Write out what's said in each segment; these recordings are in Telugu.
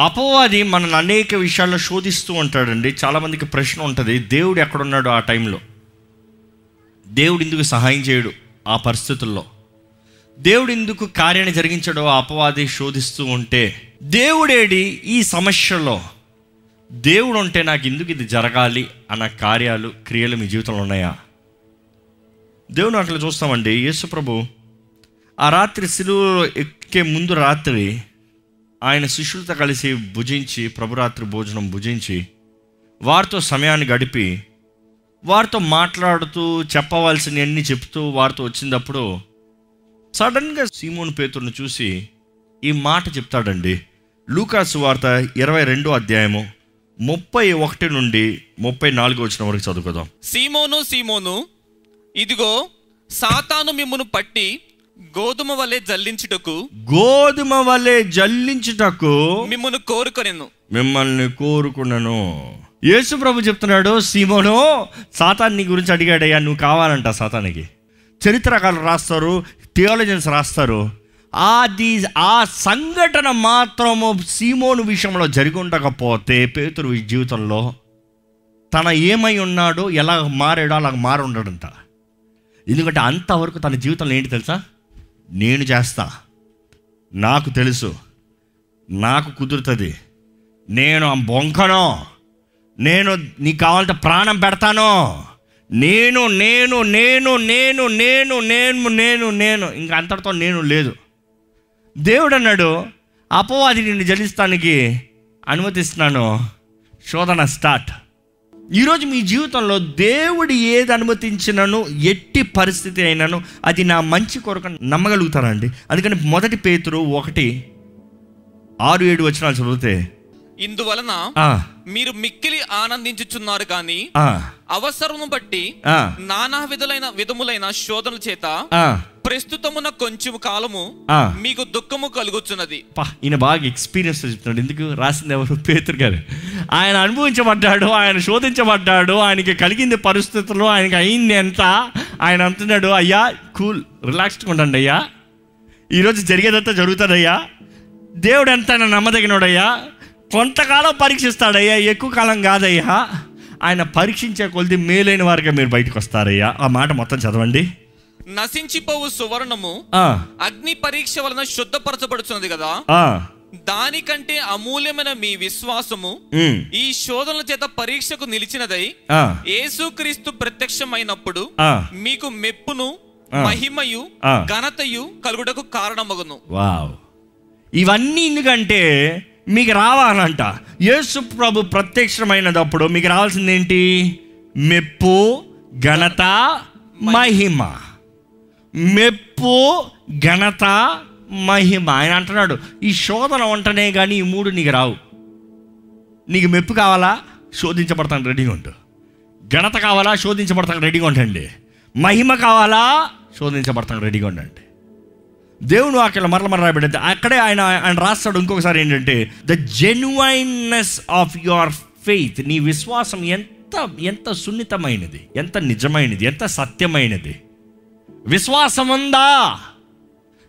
అపవాది మనల్ని అనేక విషయాల్లో శోధిస్తూ ఉంటాడండి. చాలామందికి ప్రశ్న ఉంటుంది. దేవుడు ఎక్కడున్నాడు ఆ టైంలో? దేవుడు ఎందుకు సహాయం చేయడు ఆ పరిస్థితుల్లో? దేవుడు ఎందుకు కార్యాన్ని జరిగించడో ఆ అపవాది శోధిస్తూ ఉంటే దేవుడేడి ఈ సమస్యలో దేవుడు ఉంటే నాకు ఎందుకు ఇది జరగాలి? అన్న కార్యాలు క్రియలు మీ జీవితంలో ఉన్నాయా? దేవుడు అట్లా చూస్తామండి. యేసుప్రభు ఆ రాత్రి సిలువలో ఎక్కే ముందు రాత్రి ఆయన శిష్యులతో కలిసి భుజించి ప్రభురాత్రి భోజనం భుజించి వారితో సమయాన్ని గడిపి వారితో మాట్లాడుతూ చెప్పవలసినవన్నీ చెప్తూ వారితో వచ్చినప్పుడు సడన్గా సీమోను పేతుర్ని చూసి ఈ మాట చెప్తాడండి. లూకాసు వార్త ఇరవై రెండో అధ్యాయము ముప్పై ఒకటి నుండి ముప్పై నాలుగు వచ్చిన వరకు చదువుకుందాం. సీమోను సీమోను ఇదిగో సాతాను మిమ్మును పట్టి గోధుమ వలె జల్లించుటకు గోధుమ వలె జల్లించుటకు మిమ్మును కోరుకొనెను. మిమ్మల్ని కోరుకున్నాను. యేసు ప్రభు చెప్తున్నాడు సీమోను సాతాన్ నీ గురించి అడిగాడయ్యా నువ్వు కావాలంట సాతానికి. చరిత్రకారులు రాస్తారు థియాలజన్స్ రాస్తారు. అది ఆ సంఘటన మాత్రము సీమోను విషయంలో జరిగి ఉండకపోతే పేతురు జీవితంలో తన ఏమై ఉన్నాడో ఎలా మారాడో అలా మారి ఉండడంట ఎందుకంటే అంతవరకు తన జీవితంలో ఏంటి తెలుసా? నేను చేస్తా. నాకు తెలుసు. నాకు కుదురుతుంది. నేను ఆ బొంకను. నేను నీకు కావాలంటే ప్రాణం పెడతాను. నేను నేను నేను నేను నేను నేను నేను నేను. ఇంకా అంతటితో నేను లేదు. దేవుడు అన్నాడు అపవాది నిన్ను జలిస్తానికి అనుమతిస్తున్నాను. శోధన స్టార్ట్. ఈరోజు మీ జీవితంలో దేవుడు ఏది అనుమతించినను ఎట్టి పరిస్థితి అయినను అది నా మంచి కొరకు నమ్మగలుగుతానండి అందుకని మొదటి పేతురు ఒకటి ఆరు ఏడు వచ్చినాలు చదివితే ఇందువలన మీరు మిక్కిలి ఆనందించుచున్నారు కానీ ఆ, అవసరము బట్టి నానా విధులైన విధములైన శోధనల చేత. ప్రస్తుతమున కొంచెం కాలము. మీకు దుఃఖము కలుగుచున్నది. పా ఈయన బాగా ఎక్స్పీరియన్స్ చెప్తున్నాడు. ఎందుకు? రాసింది ఎవరు? పేతురు గారు. ఆయన అనుభవించబడ్డాడు ఆయన శోధించబడ్డాడు ఆయనకి కలిగింది పరిస్థితులు ఆయనకి అయింది ఎంత? ఆయన అంటున్నాడు అయ్యా కూల్ రిలాక్స్డ్గా ఉండండి అయ్యా. ఈరోజు జరిగేదంతా జరుగుతుందయ్యా దేవుడు ఎంత నమ్మదగినోడయ్యా. కొంతకాలం పరీక్షిస్తాడయ్యా ఎక్కువ కాలం కాదయ్యా. ఆయన పరీక్షించే కొలిది మేలైన వారిగా మీరు బయటకు వస్తారయ్యా. ఆ మాట మొత్తం చదవండి. నశించిపోవు సువర్ణము. అగ్ని పరీక్ష వలన శుద్ధపరచబడుచున్నది కదా. దానికంటే అమూల్యమైన మీ విశ్వాసము ఈ శోధనల చేత పరీక్షకు నిలిచినదై యేసుక్రీస్తు ప్రత్యక్షమైనప్పుడు. మీకు మెప్పును. మహిమయు. ఘనతయు కలుగుటకు కారణమగును. వావ్. ఇవన్నీ ఎందుకంటే మీకు రావాలంట. యేసు ప్రభు ప్రత్యక్షమైనప్పుడు మీకు రావాల్సింది ఏంటి మెప్పు ఘనత మహిమ. మెప్పు ఘనత మహిమ. ఆయన అంటున్నాడు ఈ శోధన వంటనే కానీ ఈ మూడు నీకు రావు. నీకు మెప్పు కావాలా? శోధించబడతాను రెడీగా ఉండు. ఘనత కావాలా? శోధించబడతాను రెడీగా ఉండండి. మహిమ కావాలా? శోధించబడతాను రెడీగా ఉండండి. దేవుని వాక్యం మరల మరల రాబడింది అక్కడే ఆయన ఆయన రాస్తాడు ఇంకొకసారి ఏంటంటే the genuineness of your faith నీ విశ్వాసం ఎంత ఎంత సున్నితమైనది ఎంత నిజమైనది ఎంత సత్యమైనది. విశ్వాసం ఉందా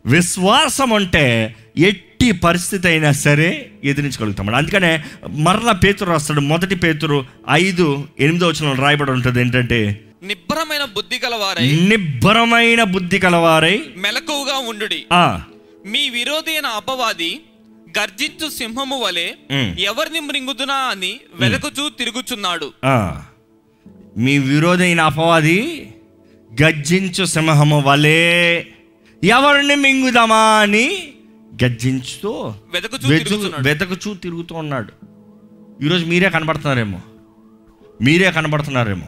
విశ్వాసం అంటే ఎట్టి పరిస్థితి అయినా సరే ఎదిరించగలుగుతాం అందుకనే మరల పేతురు రాస్తాడు. మొదటి పేతురు ఐదు ఎనిమిదో వచ్చిన రాయబడి ఉంటుంది ఏంటంటే నిబ్బరమైన బుద్ధి గలవారై నిబ్బరమైన బుద్ధి కలవారై మెలకువగా ఉండుడి. ఆ, మీ విరోధి అయిన అపవాది గర్జించు సింహము వలె. ఎవరిని మృంగుదునా అని వెలకుచూ తిరుగుచున్నాడు. ఆ, మీ విరోధైన అపవాది గర్జించు సింహము వలే ఎవరిని మింగుదామా అని గర్జించుతూ వెతకుచూ తిరుగుతూ ఉన్నాడు. ఈరోజు మీరే కనబడుతున్నారేమో. మీరే కనబడుతున్నారేమో.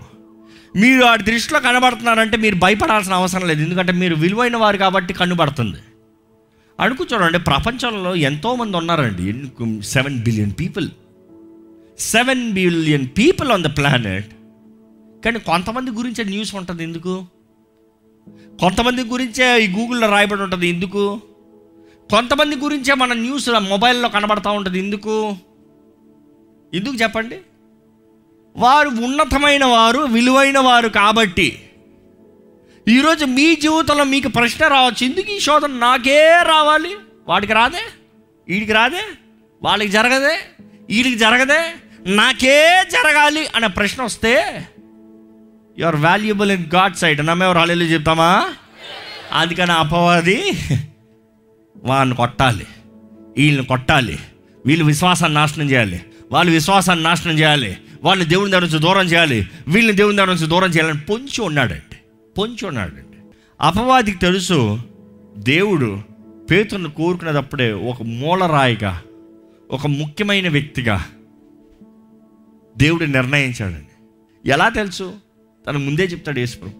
మీరు ఆ దృష్టిలో కనబడుతున్నారంటే మీరు భయపడాల్సిన అవసరం లేదు. ఎందుకంటే మీరు విలువైన వారు కాబట్టి కనబడుతుంది అనుకు చూడండి ప్రపంచంలో ఎంతోమంది ఉన్నారండి. Seven billion people. Seven billion people on the planet. కానీ కొంతమంది గురించే న్యూస్ ఉంటుంది ఎందుకు? కొంతమంది గురించే ఈ గూగుల్లో రాయబడి ఉంటుంది ఎందుకు? కొంతమంది గురించే మన న్యూస్ మొబైల్లో కనబడతా ఉంటుంది ఎందుకు? ఎందుకు చెప్పండి? వారు ఉన్నతమైన వారు విలువైన వారు కాబట్టి. ఈరోజు మీ జీవితంలో మీకు ప్రశ్న రావచ్చు ఎందుకు ఈ శోధన నాకే రావాలి? వాడికి రాదే? వీడికి రాదే? వాళ్ళకి జరగదే? వీడికి జరగదే? నాకే జరగాలి అనే ప్రశ్న వస్తే you are valuable in God side నమ్మేవారు హాలేలు చెప్తామా? అందుకని అపవాది వాళ్ళని కొట్టాలి. వీళ్ళని కొట్టాలి. వీళ్ళు విశ్వాసాన్ని నాశనం చేయాలి. వాళ్ళు విశ్వాసాన్ని నాశనం చేయాలి. వాళ్ళు దేవుని దగ్గర నుంచి దూరం చేయాలి. వీళ్ళని దేవుని దగ్గర నుంచి దూరం చేయాలని పొంచి ఉన్నాడండి. పొంచి ఉన్నాడండి. అపవాదికి తెలుసు దేవుడు పేతును కోరుకునేటప్పుడే ఒక మూలరాయిగా ఒక ముఖ్యమైన వ్యక్తిగా దేవుడు నిర్ణయించాడండి. ఎలా తెలుసు? తను ముందే చెప్తాడు యేసుప్రభు.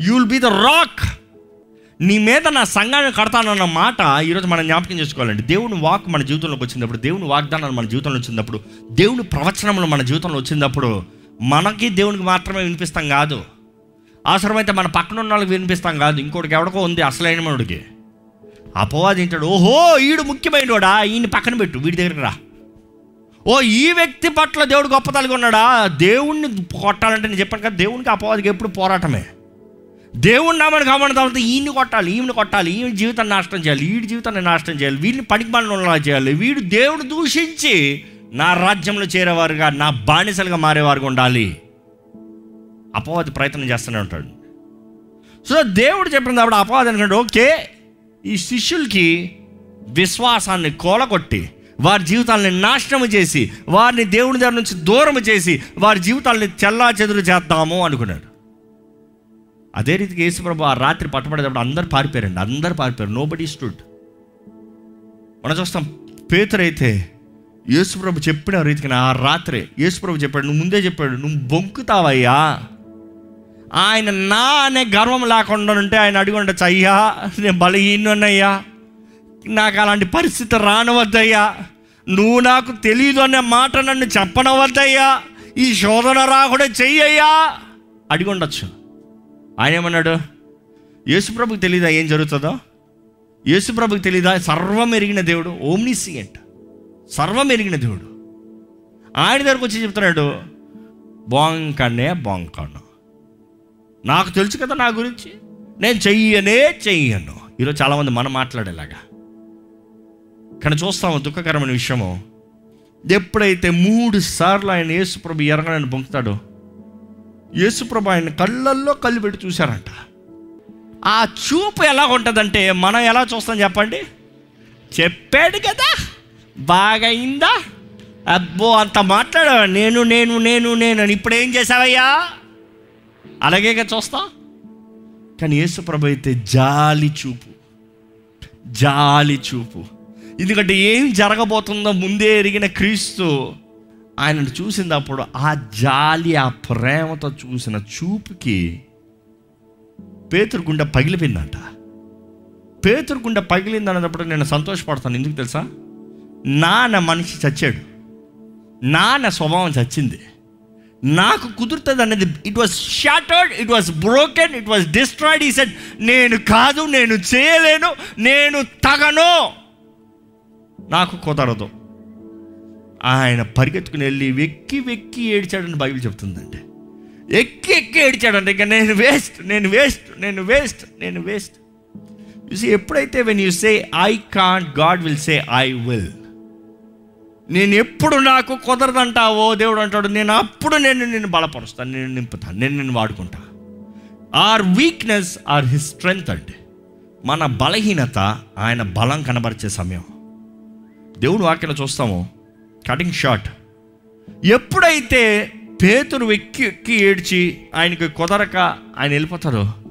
You will be the rock నీ మీద నా సంఘాన్ని కడతానన్న మాట ఈరోజు మనం జ్ఞాపకం చేసుకోవాలండి. దేవుని వాక్ మన జీవితంలోకి వచ్చినప్పుడు దేవుని వాగ్దానాలు మన జీవితంలో వచ్చినప్పుడు దేవుని ప్రవచనములు మన జీవితంలో వచ్చినప్పుడు మనకి దేవునికి మాత్రమే వినిపిస్తాం కాదు. అవసరమైతే మన పక్కన ఉన్న వాళ్ళకి వినిపిస్తాం కాదు. ఇంకోటికి ఎవడికో ఉంది అసలైన మనడికి అపవాది ఏంటాడు ఓహో ఈడు ముఖ్యమైన వాడా ఈయన పక్కన పెట్టు వీడి దగ్గరికి రా. ఓ ఈ వ్యక్తి పట్ల దేవుడు గొప్పతలుగా ఉన్నాడా? దేవుణ్ణి కొట్టాలంటే నేను చెప్పాను కదా దేవునికి అపవాదికి ఎప్పుడు పోరాటమే. దేవుణ్ణి నామని కామని తర్వాత ఈయన్ని కొట్టాలి ఈయన కొట్టాలి ఈయన జీవితాన్ని నాశనం చేయాలి వీడి జీవితాన్ని నాశనం చేయాలి వీడిని పనికి పనులు చేయాలి. వీడు దేవుడు దూషించి నా రాజ్యంలో చేరేవారుగా నా బానిసలుగా మారేవారుగా ఉండాలి. అపవాది ప్రయత్నం చేస్తూనే ఉంటాడు. సో దేవుడు చెప్పిన కాబట్టి అపవాది అనుకుంటే ఓకే ఈ శిష్యులకి విశ్వాసాన్ని కోలగొట్టి వారి జీవితాలని నాశనం చేసి వారిని దేవుని దగ్గర నుంచి దూరం చేసి వారి జీవితాలని చెల్లా చెదురు చేద్దాము అనుకున్నాడు. అదే రీతికి యేసుప్రభు ఆ రాత్రి పట్టబడేటప్పుడు అందరు పారిపోయారండి. అందరు పారిపోయారు. నో బడీ స్టూడ్ మనం చూస్తాం పేతురైతే యేసుప్రభు చెప్పిన రీతికి ఆ రాత్రి యేసుప్రభు చెప్పాడు నువ్వు ముందే చెప్పాడు నువ్వు బొంకుతావయ్యా. ఆయన నా అనే గర్వం లేకుండా ఉంటే ఆయన అడిగి ఉండొచ్చు అయ్యా నేను బలహీనయ్యా నాకు అలాంటి పరిస్థితి రానవద్దయ్యా. నువ్వు నాకు తెలియదు అనే మాట నన్ను చెప్పనవద్దయ్యా. ఈ శోధన రాకుండా చెయ్యయ్యా. అడిగి ఉండొచ్చు ఆయన ఏమన్నాడు? యేసుప్రభుకి తెలీదా ఏం జరుగుతుందో? యేసుప్రభుకి తెలీదా? సర్వం ఎరిగిన దేవుడు ఓమ్నిసియంట్ సర్వం ఎరిగిన దేవుడు. ఆయన దగ్గరకు వచ్చి చెప్తున్నాడు బొంకనే బొంకను. నాకు తెలుసు కదా నా గురించి. నేను చెయ్యనే చెయ్యను. ఈరోజు చాలామంది మనం మాట్లాడేలాగా. కానీ చూస్తాము దుఃఖకరమైన విషయము. ఎప్పుడైతే మూడు సార్లు ఆయన యేసుప్రభు ఎరగనని పొంగుతాడో యేసుప్రభు ఆయన కళ్ళల్లో కళ్ళు పెట్టి చూశారంట. ఆ చూపు ఎలా ఉంటుందంటే మనం ఎలా చూస్తాం చెప్పండి? చెప్పాడు కదా బాగా అయిందా అబ్బో అంత మాట్లాడా నేను నేను నేను నేను అని ఇప్పుడు ఏం చేసావయ్యా అలాగే కదా చూస్తా. కానీ యేసుప్రభు అయితే జాలి చూపు. జాలి చూపు. ఎందుకంటే ఏం జరగబోతుందో ముందే ఎరిగిన క్రీస్తు ఆయనను చూసినప్పుడు ఆ జాలి ఆ ప్రేమతో చూసిన చూపుకి పేతురుగుండె పగిలిపోయిందంట. పేతురుగుండె పగిలింది అన్నప్పుడు నేను సంతోషపడతాను. ఎందుకు తెలుసా? నాన్న మనిషి చచ్చాడు. నాన్న స్వభావం చచ్చింది. నాకు కుదురుతుంది అనేది it was shattered it was broken it was destroyed ఈ సెట్ నేను కాదు నేను చేయలేను నేను తగను. నాకు కుదరదు. ఆయన పరిగెత్తుకుని వెళ్ళి వెక్కి వెక్కి ఏడిచాడని బైబిల్ చెప్తుందండి. ఎక్కి ఎక్కి ఏడిచాడండి. ఇంకా నేను వేస్ట్ నేను వేస్ట్ నేను వేస్ట్ నేను వేస్ట్. చూసి ఎప్పుడైతే when you say I can't God will say I will నేను ఎప్పుడు నాకు కుదరదంటావో దేవుడు అంటాడు నేను అప్పుడు నేను నిన్ను బలపరుస్తాను నేను నింపుతాను నేను నిన్ను వాడుకుంటా. Our weakness are his strength అంటే మన బలహీనత ఆయన బలం కనబరిచే సమయం. దేవుడు వాక్యం చూస్తాము. కటింగ్ షార్ట్ ఎప్పుడైతే పేతురు ఎక్కి ఎక్కి ఏడ్చి ఆయనకి కుదరక ఆయన వెళ్ళిపోతారు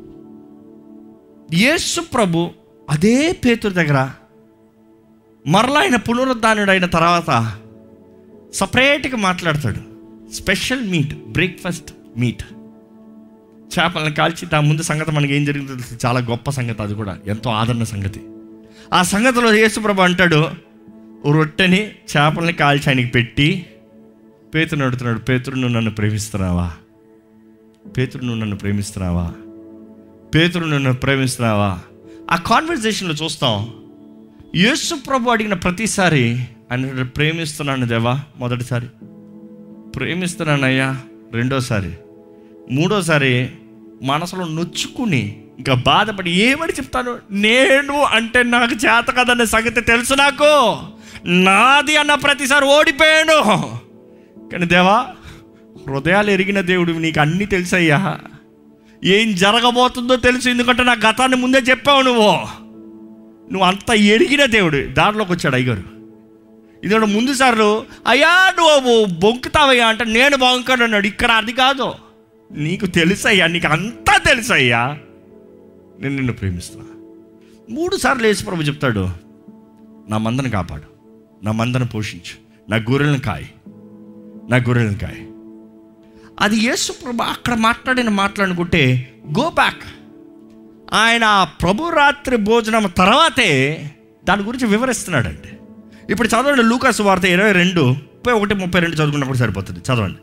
యేసు ప్రభు అదే పేతురు దగ్గర మరలా ఆయన పునరుద్ధానుడు అయిన తర్వాత సపరేట్గా మాట్లాడతాడు. స్పెషల్ మీట్ బ్రేక్ఫాస్ట్ మీట్ చేపలను కాల్చి దాని ముందు సంగతి మనకి ఏం జరిగిందో చాలా గొప్ప సంగతి అది కూడా. ఎంతో ఆదరణ సంగతి. ఆ సంగతిలో యేసుప్రభు అంటాడు రొట్టెని చేపల్ని కాల్చి ఆయనకి పెట్టి పేతురు అడుగుతున్నాడు పేతురు నువ్వు నన్ను ప్రేమిస్తున్నావా? పేతురు నువ్వు నన్ను ప్రేమిస్తున్నావా? పేతురు నన్ను ప్రేమిస్తున్నావా? ఆ కాన్వర్జేషన్లో చూస్తాం. యేసు ప్రభు అడిగిన ప్రతిసారి ఆయన ప్రేమిస్తున్నాను దేవా? మొదటిసారి. ప్రేమిస్తున్నానయ్యా. రెండోసారి. మూడోసారి మనసులో నొచ్చుకుని ఇంకా బాధపడి ఏమని చెప్తాను? నేను అంటే నాకు చేత కదనే సంగతి తెలుసు నాకు. నాది అన్న ప్రతిసారి ఓడిపోయాను. కానీ దేవా హృదయాలు ఎరిగిన దేవుడు నీకు అన్నీ తెలుసయ్యా. ఏం జరగబోతుందో తెలుసు ఎందుకంటే నా గతాన్ని ముందే చెప్పావు నువ్వు. నువ్వు అంత ఎరిగిన దేవుడు. దారిలోకి వచ్చాడు అయ్యగారు. ఇది ముందు సార్లు అయ్యా నువ్వు బొంకుతావయ్యా అంటే నేను బొంకను అన్నాడు. ఇక్కడ అది కాదు. నీకు తెలుసయ్యా నీకు అంతా తెలుసయ్యా. నేను నిన్ను ప్రేమిస్తున్నా మూడు సార్లు యేసు ప్రభు చెప్తాడు నా మందను కాపాడు. నా మందను పోషించు. నా గొర్రెలను కాయి. నా గొర్రెలను కాయి. అది యేసు ప్రభు అక్కడ మాట్లాడిన మాట్లాడుకుంటే గో బ్యాక్ ఆయన ప్రభు రాత్రి భోజనం తర్వాతే దాని గురించి వివరిస్తున్నాడండి. ఇప్పుడు చదవండి లూకాసు వార్త ఇరవై రెండు ముప్పై ఒకటి ముప్పై రెండు చదువుకున్నప్పుడు సరిపోతుంది. చదవండి.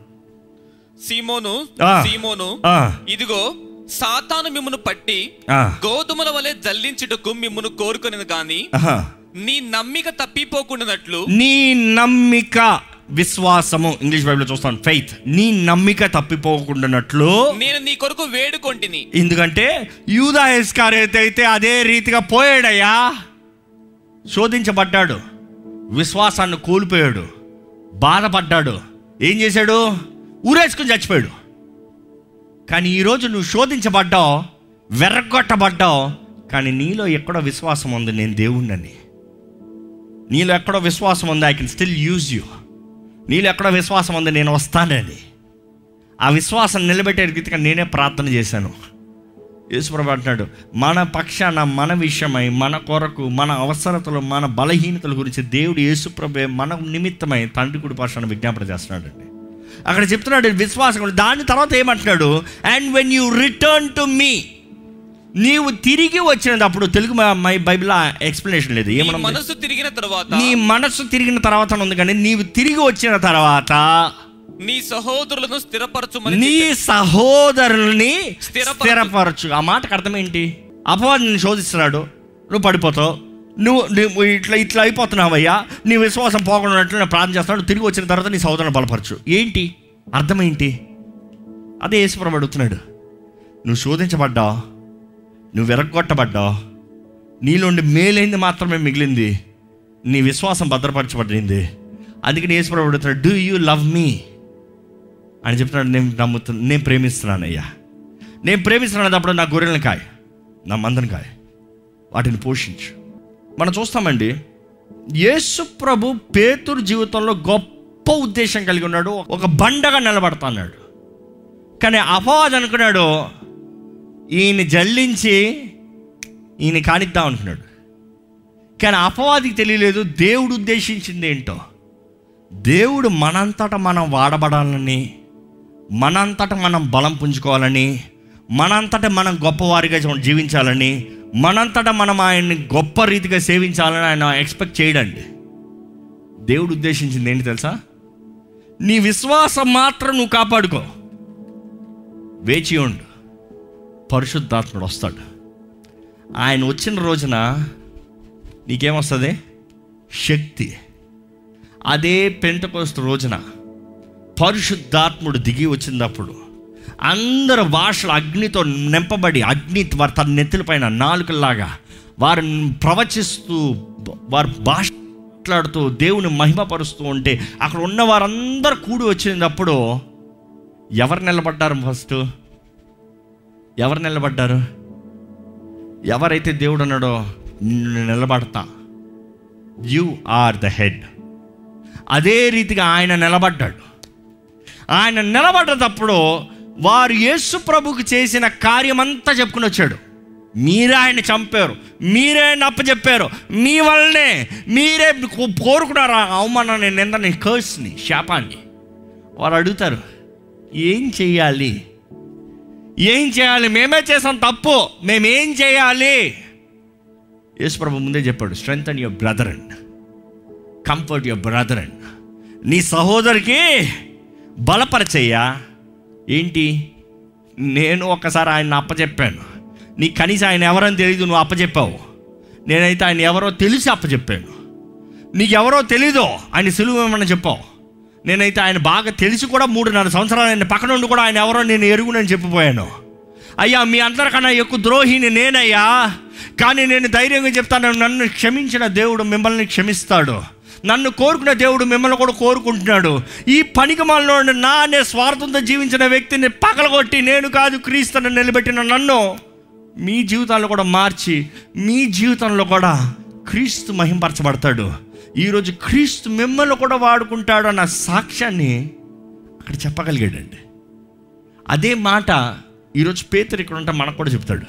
సీమోను. సీమోను ఇదిగో సాతాను మిమ్మును పట్టి గోధుమల వలె జల్లించుటకు మిమ్మును కోరుకునేది ఆహా. నీ నమ్మిక తప్పిపోకుండానట్లు నీ నమ్మిక విశ్వాసము. ఇంగ్లీష్ బైబిల్లో చూస్తాను. ఫెయిత్ నీ నమ్మిక తప్పిపోకుండానట్లు నేను నీ కొరకు వేడుకొంటిని. ఎందుకంటే యూదా ఎస్కారేత్ అయితే అదే రీతిగా పోయాడయ్యా. శోధించబడ్డాడు. విశ్వాసాన్ని కోల్పోయాడు. బాధపడ్డాడు. ఏం చేశాడు? ఊరేసుకుని చచ్చిపోయాడు. కానీ ఈరోజు నువ్వు శోధించబడ్డావు వెర్రగొట్టబడ్డావు కానీ నీలో ఎక్కడో విశ్వాసం ఉంది నేను దేవుణ్ణని. నీలో ఎక్కడో విశ్వాసం ఉంది I can still use you నీలో ఎక్కడో విశ్వాసం ఉంది నేను వస్తానని ఆ విశ్వాసం నిలబెట్టే రీతిగా నేనే ప్రార్థన చేశాను. యేసుప్రభు అంటున్నాడు మన పక్షాన మన విషయమై మన కొరకు మన అవసరతలు మన బలహీనతల గురించి దేవుడు యేసుప్రభే మన నిమిత్తమై తండ్రి కుడి పక్షాన విజ్ఞాపన చేస్తున్నాడు అండి అక్కడ చెప్తున్నాడు విశ్వాసం దాని తర్వాత ఏమంటున్నాడు and when you return to me నీవు తిరిగి వచ్చినప్పుడు తెలుగు మా- బైబిల్ ఎక్స్ప్లెనేషన్ లేదు. నీ ఏమన్నా మనసు తిరిగిన తర్వాత. నీ మనస్సు తిరిగిన తర్వాత ఉంది కానీ నీవు తిరిగి వచ్చిన తర్వాత నీ సహోదరులను స్థిరపరచుమని నీ సహోదరుల్ని స్థిరపరచు. స్థిరపరచు. ఆ మాటకు అర్థం ఏంటి అపవాది నిన్ను శోధిస్తున్నాడు. నువ్వు పడిపోతావు. నువ్వు నువ్వు ఇట్లా ఇట్లా అయిపోతున్నావయ్యా. నీ విశ్వాసం పోకుండా నేను ప్రార్థన చేస్తున్నాడు తిరిగి వచ్చిన తర్వాత నీ సహోదరుని బలపరచు. ఏంటి? అర్థం ఏంటి అదే యేసుప్రభు అడుగుతున్నాడు. నువ్వు శోధించబడ్డావు? నువ్వు విరగొట్టబడ్డావు నీలోండి మేలైంది మాత్రమే మిగిలింది. నీ విశ్వాసం భద్రపరచబడింది. అందుకని యేసుప్రభు అడుగుతున్నాడు డూ యూ లవ్ మీ అని చెప్తున్నాడు నేను నమ్ముతున్నాను నేను ప్రేమిస్తున్నానయ్యా. నేను ప్రేమిస్తున్నాను అప్పుడు నా గొర్రెలను కాయ నా మందను కాయ. వాటిని పోషించు. మనం చూస్తామండి యేసు ప్రభు పేతురు జీవితంలో గొప్ప ఉద్దేశం కలిగి ఉన్నాడు ఒక బండగా నిలబడతా అన్నాడు కానీ అపవాద్ అనుకున్నాడు ఈయన జల్లించి ఈయన కానిద్దాం అనుకున్నాడు కానీ అపవాదికి తెలియలేదు దేవుడు ఉద్దేశించింది ఏంటో. దేవుడు మనంతట మనం వాడబడాలని మనంతట మనం బలం పుంజుకోవాలని మనంతట మనం గొప్పవారిగా జీవించాలని మనంతట మనం ఆయన్ని గొప్ప రీతిగా సేవించాలని ఆయన ఎక్స్పెక్ట్ చేయడండి. దేవుడు ఉద్దేశించింది ఏంటి తెలుసా? నీ విశ్వాసం మాత్రం నువ్వు కాపాడుకో. వేచి ఉండు. పరిశుద్ధాత్ముడు వస్తాడు. ఆయన వచ్చిన రోజున నీకేమొస్తుంది? శక్తి. అదే పెంటకోస్తు రోజున పరిశుద్ధాత్ముడు దిగి వచ్చినప్పుడు అందరు భాషలు అగ్నితో నింపబడి అగ్ని వారి తన నెత్తులపైన నాలుకల్లాగా వారు ప్రవచిస్తూ వారు భాష మాట్లాడుతూ దేవుని మహిమపరుస్తూ ఉంటే అక్కడ ఉన్న వారందరూ కూడి వచ్చినప్పుడు ఎవరు నిలబడ్డారు ఫస్ట్? ఎవరు నిలబడ్డారు? ఎవరైతే దేవుడు అన్నాడో నిలబడతా. యు ఆర్ ద హెడ్ అదే రీతిగా ఆయన నిలబడ్డాడు. ఆయన నిలబడ్డటప్పుడు వారు యేసు ప్రభుకి చేసిన కార్యమంతా చెప్పుకుని వచ్చాడు. మీరే ఆయన చంపారు. మీరే ఆయన అప్పచెప్పారు. మీ వల్లనే మీరే కో- కోరుకున్నారు? అవమానాన్ని నిందని కర్స్ని శాపాన్ని. వారు అడుగుతారు ఏం చెయ్యాలి? ఏం చేయాలి? మేమే చేసాం తప్పు. మేమేం చేయాలి? యేసుప్రభు ముందే చెప్పాడు strength and your brother and comfort your brother and నీ సహోదరికి బలపరచయ్యా ఏంటి? నేను ఒకసారి ఆయన అప్పచెప్పాను నీ కనీసం ఆయన ఎవరని తెలియదు నువ్వు అప్పచెప్పావు నేనైతే ఆయన ఎవరో తెలిసి అప్పచెప్పాను నీకెవరో తెలీదో ఆయన సులువు ఏమన్నా చెప్పావు. నేనైతే ఆయన బాగా తెలిసి కూడా మూడున్నర సంవత్సరాలు ఆయన పక్కన ఉండి కూడా ఆయన ఎవరో నేను ఎరుగునని చెప్పిపోయాను. అయ్యా మీ అందరికన్నా ఎక్కువ ద్రోహిని నేనయ్యా. కానీ నేను ధైర్యంగా చెప్తాను నన్ను క్షమించిన దేవుడు మిమ్మల్ని క్షమిస్తాడు. నన్ను కోరుకున్న దేవుడు మిమ్మల్ని కూడా కోరుకుంటున్నాడు. ఈ పనికి మనలో నా అనే స్వార్థంతో జీవించిన వ్యక్తిని పగలగొట్టి నేను కాదు క్రీస్తుని నిలబెట్టిన నన్ను మీ జీవితాల్లో కూడా మార్చి మీ జీవితంలో కూడా క్రీస్తు మహింపరచబడతాడు. ఈరోజు క్రీస్తు మిమ్మల్ని కూడా వాడుకుంటాడు అన్న సాక్ష్యాన్ని అక్కడ చెప్పగలిగాడండి. అదే మాట ఈరోజు పేతురు ఇక్కడ ఉంటే మనకు కూడా చెప్తాడు.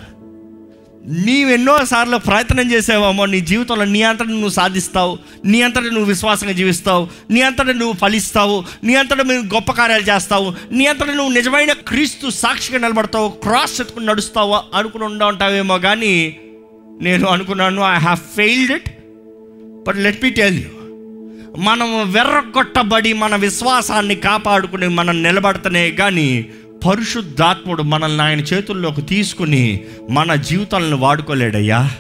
నీవెన్నో సార్లు ప్రయత్నం చేసావేమో నీ జీవితంలో నీ అంతటా నువ్వు సాధిస్తావు నీ అంతటా నువ్వు విశ్వాసంగా జీవిస్తావు నీ అంతటా నువ్వు ఫలిస్తావు నీ అంతటా నువ్వు గొప్ప కార్యాలు చేస్తావు నీ అంతటా నువ్వు నిజమైన క్రీస్తు సాక్షిగా నిలబడతావు క్రాస్ ఎత్తుకుని నడుస్తావు అనుకుని ఉండా ఉంటావేమో కానీ నేను అనుకున్నాను I have failed it but let me tell you మనం వెర్రగొట్టబడి మన విశ్వాసాన్ని కాపాడుకుని మనం నిలబడతనే కానీ పరిశుద్ధాత్ముడు మనల్ని ఆయన చేతుల్లోకి తీసుకుని మన జీవితాలను వాడుకోలేడయ్యా.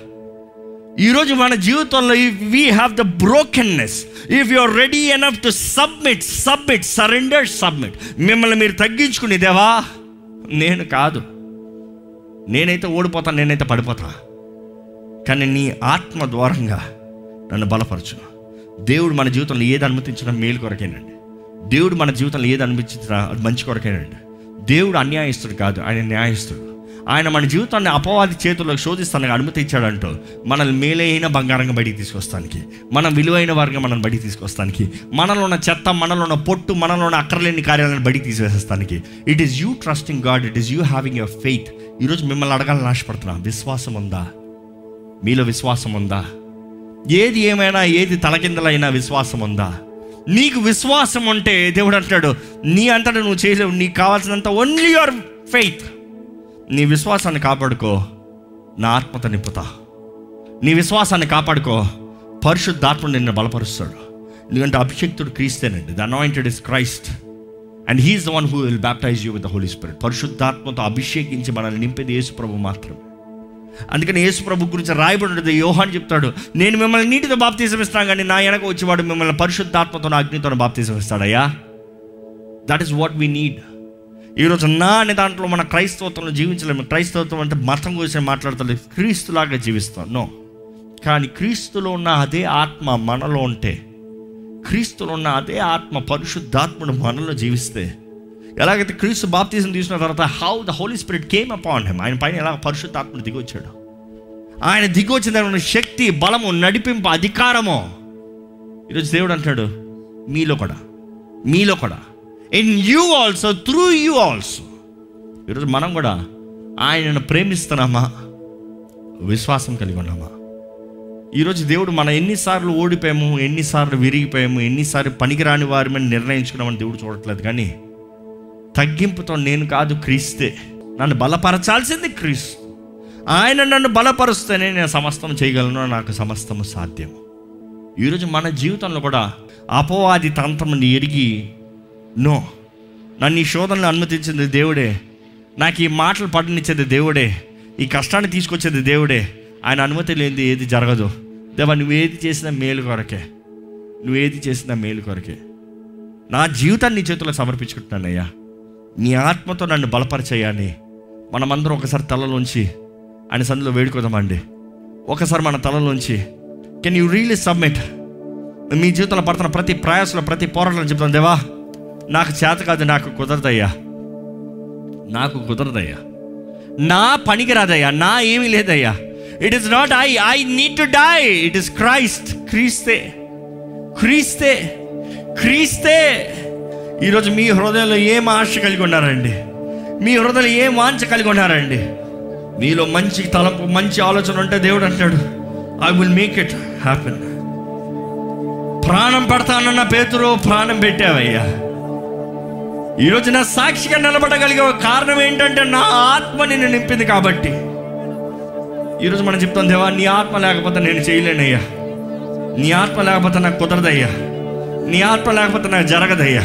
ఈరోజు మన జీవితంలో if we have the brokenness if you are ready enough to submit submit surrender submit మిమ్మల్ని మీరు తగ్గించుకుని దేవా నేను కాదు. నేనైతే ఓడిపోతాను నేనైతే పడిపోతా. కానీ నీ ఆత్మ ద్వారంగా నన్ను బలపరచు. దేవుడు మన జీవితంలో ఏది అనుమతించినా మేలు కొరకేనండి. దేవుడు మన జీవితంలో ఏది అనుమతించినా అది మంచి కొరకేనండి. దేవుడు అన్యాయస్తుడు కాదు ఆయన న్యాయస్తుడు. ఆయన మన జీవితాన్ని అపవాది చేతుల్లో శోధిస్తానికి అనుమతి ఇచ్చాడంటూ మనల్ని మేలైన బంగారంగా బయటికి తీసుకొస్తానికి మనం విలువైన వారిగా మనం బయటికి తీసుకొస్తానికి మనలో ఉన్న చెత్త మనలో ఉన్న పొట్టు మనలో ఉన్న అక్కర్లేని కార్యాలను బయటికి తీసివేసేస్తానికి it is you trusting God it is you having your faith ఈరోజు మిమ్మల్ని అడగాలని ఆశపడుతున్నా. విశ్వాసం ఉందా? మీలో విశ్వాసం ఉందా? ఏది ఏమైనా ఏది తలకిందలైనా విశ్వాసం ఉందా? నీకు విశ్వాసం ఉంటే దేవుడు అంటాడు నీ అంతటా నువ్వు చేయలేవు నీకు కావాల్సినంత ఓన్లీ యువర్ ఫెయిత్ నీ విశ్వాసాన్ని కాపాడుకో నా ఆత్మత నింపుతా. నీ విశ్వాసాన్ని కాపాడుకో పరిశుద్ధాత్మ నిన్ను బలపరుస్తాడు. ఎందుకంటే అభిషక్తుడు క్రీస్తేనండి. The anointed is Christ and he is the one who will baptize you with the Holy Spirit పరిశుద్ధాత్మతో అభిషేకించి మనల్ని నింపేది యేసు ప్రభు మాత్రమే. అందుకని యేసు ప్రభు గురించి రాయబడి ఉంటుంది యోహాన్ చెప్తాడు నేను మిమ్మల్ని నీటితో బాప్తీసం ఇస్తాను కానీ నా వెనక వచ్చేవాడు మిమ్మల్ని పరిశుద్ధాత్మతో అగ్నితో బాప్తీసం ఇస్తాడయ్యా that is what we need ఈరోజు నా అనే దాంట్లో మన క్రైస్తవత్వంలో జీవించలేము. క్రైస్తవత్వం అంటే మతం గురించి మాట్లాడతలేదు. క్రీస్తులాగా జీవిస్తాం. నో కానీ క్రీస్తులో ఉన్న అదే ఆత్మ మనలో ఉంటే క్రీస్తులో ఉన్న అదే ఆత్మ పరిశుద్ధాత్ముడు మనలో జీవిస్తే ఎలాగైతే క్రీస్తు బాప్తిజం తీసుకున్న తర్వాత how the Holy Spirit came upon him ఆయన పైన ఎలా పరిశుద్ధాత్మను దిగి వచ్చాడు ఆయన దిగి వచ్చిన దాని శక్తి బలము నడిపింపు అధికారము. ఈరోజు దేవుడు అంటాడు మీలో కూడా మీలో కూడా. In you also through you also ఈరోజు మనం కూడా ఆయనను ప్రేమిస్తున్నామా? విశ్వాసం కలిగి ఉన్నామా? ఈరోజు దేవుడు మన ఎన్నిసార్లు ఓడిపోయాము ఎన్నిసార్లు విరిగిపోయాము ఎన్నిసార్లు పనికిరాని వారి మీద నిర్ణయించుకున్నామని దేవుడు చూడట్లేదు. కానీ తగ్గింపుతో నేను కాదు క్రీస్తే. నన్ను బలపరచాల్సింది క్రీస్తు. ఆయన నన్ను బలపరుస్తేనే నేను సమస్తం చేయగలను నాకు సమస్తము సాధ్యం. ఈరోజు మన జీవితంలో కూడా అపవాది తంత్రంని ఎరిగి నో నన్ను ఈ శోధనలు అనుమతించింది దేవుడే. నాకు ఈ మాటలు పడనిచ్చేది దేవుడే. ఈ కష్టాన్ని తీసుకొచ్చేది దేవుడే. ఆయన అనుమతి లేనిది ఏది జరగదు. దేవా నువ్వు ఏది చేసినా మేలు కొరకే. నువ్వు ఏది చేసినా మేలు కొరకే. నా జీవితాన్ని నీ చేతుల్లో సమర్పించుకుంటున్నానయ్యా. నీ ఆత్మతో నన్ను బలపరిచేయని మనమందరం ఒకసారి తలలోంచి ఆయన సందులో వేడుకోదామండి. ఒకసారి మన తలలోంచి కెన్ యూ రియలీ సబ్మిట్ మీ జీవితంలో పడుతున్న ప్రతి ప్రయాసంలో ప్రతి పోరాటంలో చెప్తాను దేవా నాకు చేత కాదు నాకు కుదరదయ్యా. నాకు కుదరదయ్యా. నా పనికి రాదయ్యా. నా ఏమీ లేదయ్యా. It is not I I need to die it is Christ క్రీస్తే క్రీస్తే క్రీస్తే. ఈరోజు మీ హృదయంలో ఏం ఆశ కలిగి ఉన్నారండి? మీ హృదయంలో ఏం వాంఛ కలిగి ఉన్నారండి? మీలో మంచి తలంపు మంచి ఆలోచన ఉంటే దేవుడు అంటాడు I will make it happen ప్రాణం పెడతానన్న పేతురు ప్రాణం పెట్టావయ్యా. ఈరోజు నా సాక్షిగా నిలబడగలిగే కారణం ఏంటంటే నా ఆత్మ నిన్ను నింపింది కాబట్టి. ఈరోజు మనం చెప్తాం దేవా నీ ఆత్మ లేకపోతే నేను చేయలేనయ్యా. నీ ఆత్మ లేకపోతే నాకు కుదరదయ్యా. నీ ఆత్మ లేకపోతే నాకు జరగదయ్యా.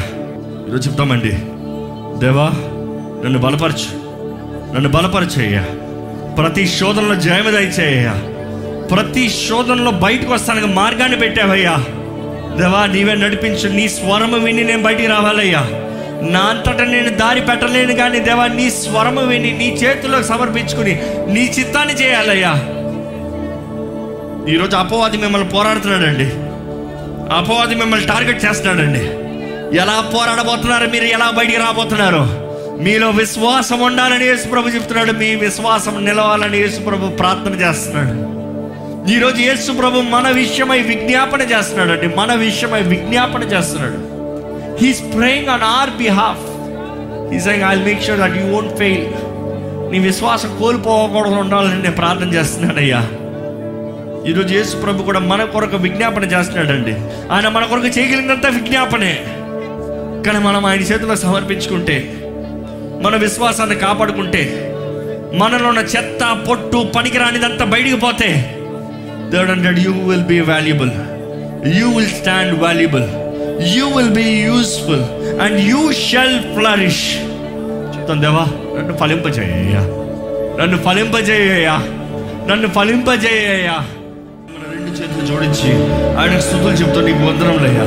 ఈరోజు చెప్తామండి. దేవా నన్ను బలపరచు. నన్ను బలపరచయ్యా. ప్రతి శోధనలో జయమ దయచేయ్యా. ప్రతి శోధనలో బయటకు వస్తానికి మార్గాన్ని పెట్టావయ్యా. దేవా నీవే నడిపించు. నీ స్వరము విని నేను బయటికి రావాలయ్యా. నా అంతటా నేను దారి పెట్టలేను కానీ దేవా నీ స్వరము విని నీ చేతుల్లో సమర్పించుకుని నీ చిత్తాన్ని చేయాలయ్యా. ఈరోజు అపవాది మిమ్మల్ని పోరాడుతున్నాడండి. అపవాది మిమ్మల్ని టార్గెట్ చేస్తున్నాడండి. ఎలా పోరాడబోతున్నారు మీరు? ఎలా బయటికి రాబోతున్నారు? మీలో విశ్వాసం ఉండాలని యేసుప్రభు చెప్తున్నాడు. మీ విశ్వాసం నిలవాలని యేసుప్రభు ప్రార్థన చేస్తున్నాడు. ఈరోజు యేసుప్రభు మన విషయమై విజ్ఞాపన చేస్తున్నాడు అండి మన విషయమై విజ్ఞాపన చేస్తున్నాడు. He's praying on our behalf is I make sure that you won't fail నీ విశ్వాసం కోల్పోకూడదు ఉండాలని నేను ప్రార్థన చేస్తున్నాడయ్యా ఈరోజు యేసు ప్రభు కూడా మన కొరకు విజ్ఞాపన చేస్తున్నాడండి. ఆయన మన కొరకు చేయగలిగినంత విజ్ఞాపనే. కానీ మనం ఆయన చేతిలో సమర్పించుకుంటే మన విశ్వాసాన్ని కాపాడుకుంటే మనలో ఉన్న చెత్త పొట్టు పనికిరానిదంతా బయటికి పోతే third hundred you will be valuable you will stand valuable you will be useful and you shall flourish చెప్తాం దేవా నన్ను ఫలింపజేయ్యా నన్ను ఫలింపజేయ్యా నన్ను ఫలింపజేయ్యా మన రెండు చేతులు జోడించి ఆయన స్థుతులు చెప్తూ నీకు వందరంలయ్యా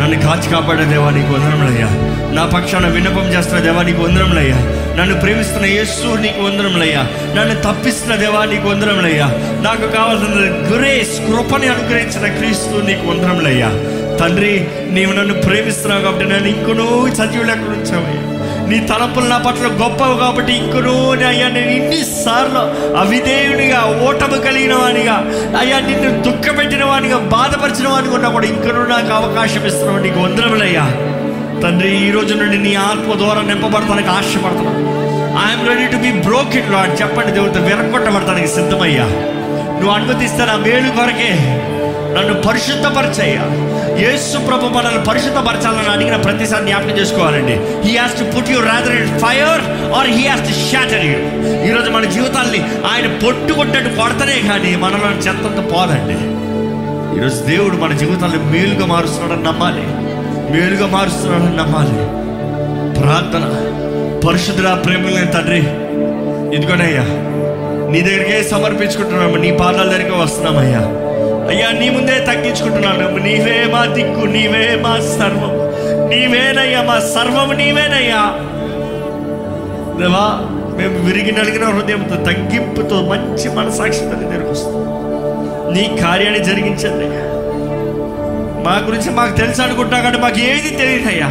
నన్ను కాచి కాపాడే దేవా నీకు వందరములయ్యా నా పక్షాన విన్నపం చేస్తున్న దేవా నీకు వందరములయ్యా నన్ను ప్రేమిస్తున్న యేసు నీకు వందరములయ్యా నన్ను తప్పిస్తున్న దేవా నీకు వందరములయ్యా నాకు కావాల్సిన గ్రేస్ కృపని అనుగ్రహించిన క్రీస్తు నీకు వందరములయ్యా తండ్రి నీవు నన్ను ప్రేమిస్తున్నావు కాబట్టి నన్ను ఇంకొనూ సజీవులు ఎక్కడ ఉంచావయ్యా నీ తలపులు నా పట్ల గొప్పవి కాబట్టి ఇంకనూ అయ్యా నేను ఇన్నిసార్లు అవిధేయునిగా ఓటమి కలిగిన వానిగా అయ్యా నిన్ను దుఃఖపెట్టిన వానిగా బాధపరిచిన వానిగా ఉన్నా కూడా ఇంకనూ నాకు అవకాశం ఇస్తున్నావు. నీకు వందరములయ్యా తండ్రి ఈ రోజు నుండి నీ ఆత్మ ద్వారా నింపబడతానికి ఆశపడుతున్నాను I'm ready to be broken Lord చెప్పండి దేవుడితో విరగొట్టబడతానికి సిద్ధమయ్యా. నువ్వు అనుమతిస్తే నా మేలు కొరకే. నన్ను పరిశుద్ధపరచయ్యా. యేసు ప్రభు మనల్ని పరిశుద్ధపరచాలని అడిగిన ప్రతిసారి జ్ఞాపకం చేసుకోవాలండి. He has to put you rather in fire or he has to shatter you ఈరోజు మన జీవితాల్ని ఆయన పొట్టు కొట్టట్టు కొడతనే కానీ మనలో చెత్తంత పోదండి. ఈరోజు దేవుడు మన జీవితాన్ని మేలుగా మారుస్తున్నాడని నమ్మాలి. మేలుగా మారుస్తున్నాడని నమ్మాలి. ప్రార్థన పరిశుద్ధుల ప్రేమలేని తండ్రి ఇదిగోనయ్యా నీ దగ్గరికే సమర్పించుకుంటున్నాము నీ పాదాల దగ్గరికి వస్తున్నామయ్యా. అయ్యా నీ ముందే తగ్గించుకుంటున్నాను నీవే మా దిక్కు నీవే మా సర్వం. నీవేనయ్యా మా సర్వం నీవేనయ్యా. దేవా మేము విరిగి నలిగిన హృదయంతో తగ్గింపుతో మంచి మనసాక్షితో నీ నీ కార్యాన్ని జరిగించండి మా గురించి మాకు తెలుసు అనుకుంటున్నా కానీ మాకు ఏది తెలియదయ్యా.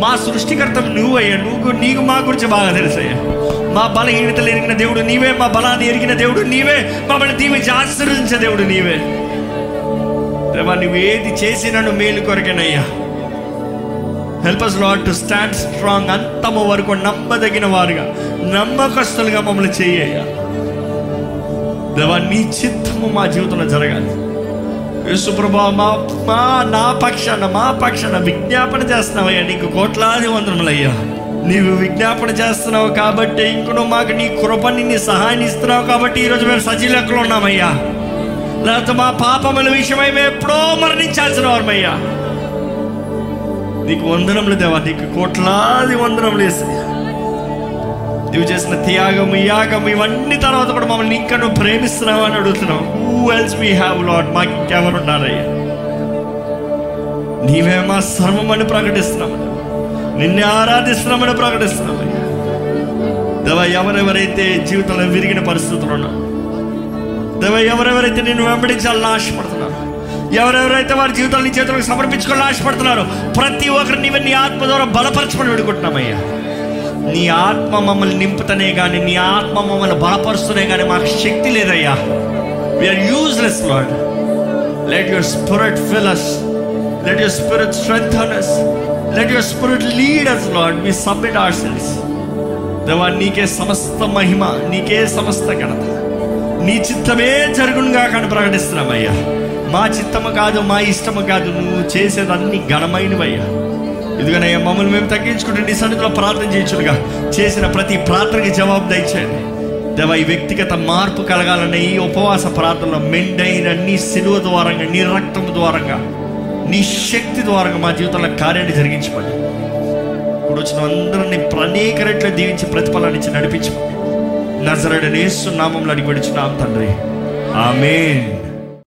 మా సృష్టికర్తం నువ్వయ్యా. నువ్వు నీకు మా గురించి బాగా తెలుసయ్యా. మా బలహీనతలు ఎరిగిన దేవుడు నీవే మా బలాన్ని ఎరిగిన దేవుడు నీవే మమ్మల్ని దీవించి ఆశీర్వదించే దేవుడు నీవే. దేవా నువ్వు ఏది చేసినను మేలు కొరకేనయ్యా. Help us Lord to stand strong అంతము వరకు నమ్మదగిన వారుగా నమ్మకస్తులుగా మమ్మల్ని చేయ్యా దేవా నీ చిత్తము మా జీవితంలో జరగాలి. యేసుప్రభా మా మా నా పక్షాన మా పక్షాన విజ్ఞాపన చేస్తున్నావయ్యా. నీకు కోట్లాది వందనములయ్యా. నీవు విజ్ఞాపన చేస్తున్నావు కాబట్టి ఇంకనూ మాకు నీ కృపని నీ సహాయాన్ని ఇస్తున్నావు కాబట్టి ఈరోజు మేము సజీలెక్కలు ఉన్నామయ్యా. లేకపోతే మా పాపముల విషయమై మేము ఎప్పుడో మరణించాల్సిన వారమయ్యా. నీకు వందనములు దేవా నీకు కోట్లాది వందనములు వేస్తాయా నువ్వు చేసిన త్యాగం యాగం ఇవన్నీ తర్వాత కూడా మమ్మల్ని ఇంకా నువ్వు ప్రేమిస్తున్నావు అని అడుగుతున్నావు who else we have Lord మాకు ఇంకెవరు ఉన్నారయ్యా నీవే మా సర్వమని ప్రకటిస్తున్నావు. నిన్నే ఆరాధిస్తున్నామని ప్రకటిస్తున్నామయ్యా దేవ ఎవరెవరైతే జీవితంలో విరిగిన పరిస్థితులు ఉన్నారు దేవ ఎవరెవరైతే నిన్ను వెంబడించాలని ఆశపడుతున్నారు ఎవరెవరైతే వారి జీవితాన్ని చేతులకు సమర్పించుకోవాలని ఆశపడుతున్నారు ప్రతి ఒక్కరిని నీ ఆత్మ ద్వారా బలపరచమని వేడుకుంటున్నామయ్యా. నీ ఆత్మ మమ్మల్ని నింపుతనే కానీ నీ ఆత్మ మమ్మల్ని బలపరుస్తూనే కానీ మాకు శక్తి లేదయ్యా. We are useless Lord let your spirit fill us let your spirit strength us let your spirit lead us Lord we submit our selves దేవా నీకే సమస్త మహిమ నీకే సమస్త ఘనత. నీ చిత్తమే జరుగునుగా కానీ ప్రకటిస్తున్నామయ్యా. మా చిత్తము కాదు మా ఇష్టము కాదు నువ్వు చేసేదన్నీ ఘనమైనవయ్యా. ఎందుకనయ్యా మమ్మల్ని మేము తగ్గించుకుంటే నీ సన్నిధిలో ప్రార్థన చేయించుగా చేసిన ప్రతి ప్రార్థనకి జవాబు దయచేయండి. దేవ ఈ వ్యక్తిగత మార్పు కలగాలన్న ఈ ఉపవాస ప్రార్థనలో మెండైన నీ సిలువ ద్వారంగా నీ రక్తం ద్వారంగా నీ శక్తి ద్వారా మా జీవితంలో కార్యాన్ని జరిగించమని. ఇప్పుడు వచ్చిన అందరినీ అనేక రెట్లు దీవించి ప్రతిఫలాన్ని ఇచ్చి నడిపించమని. నజరడనేసు నామంలో అడిగి పెడుచున్నాం తండ్రి. ఆమెన్.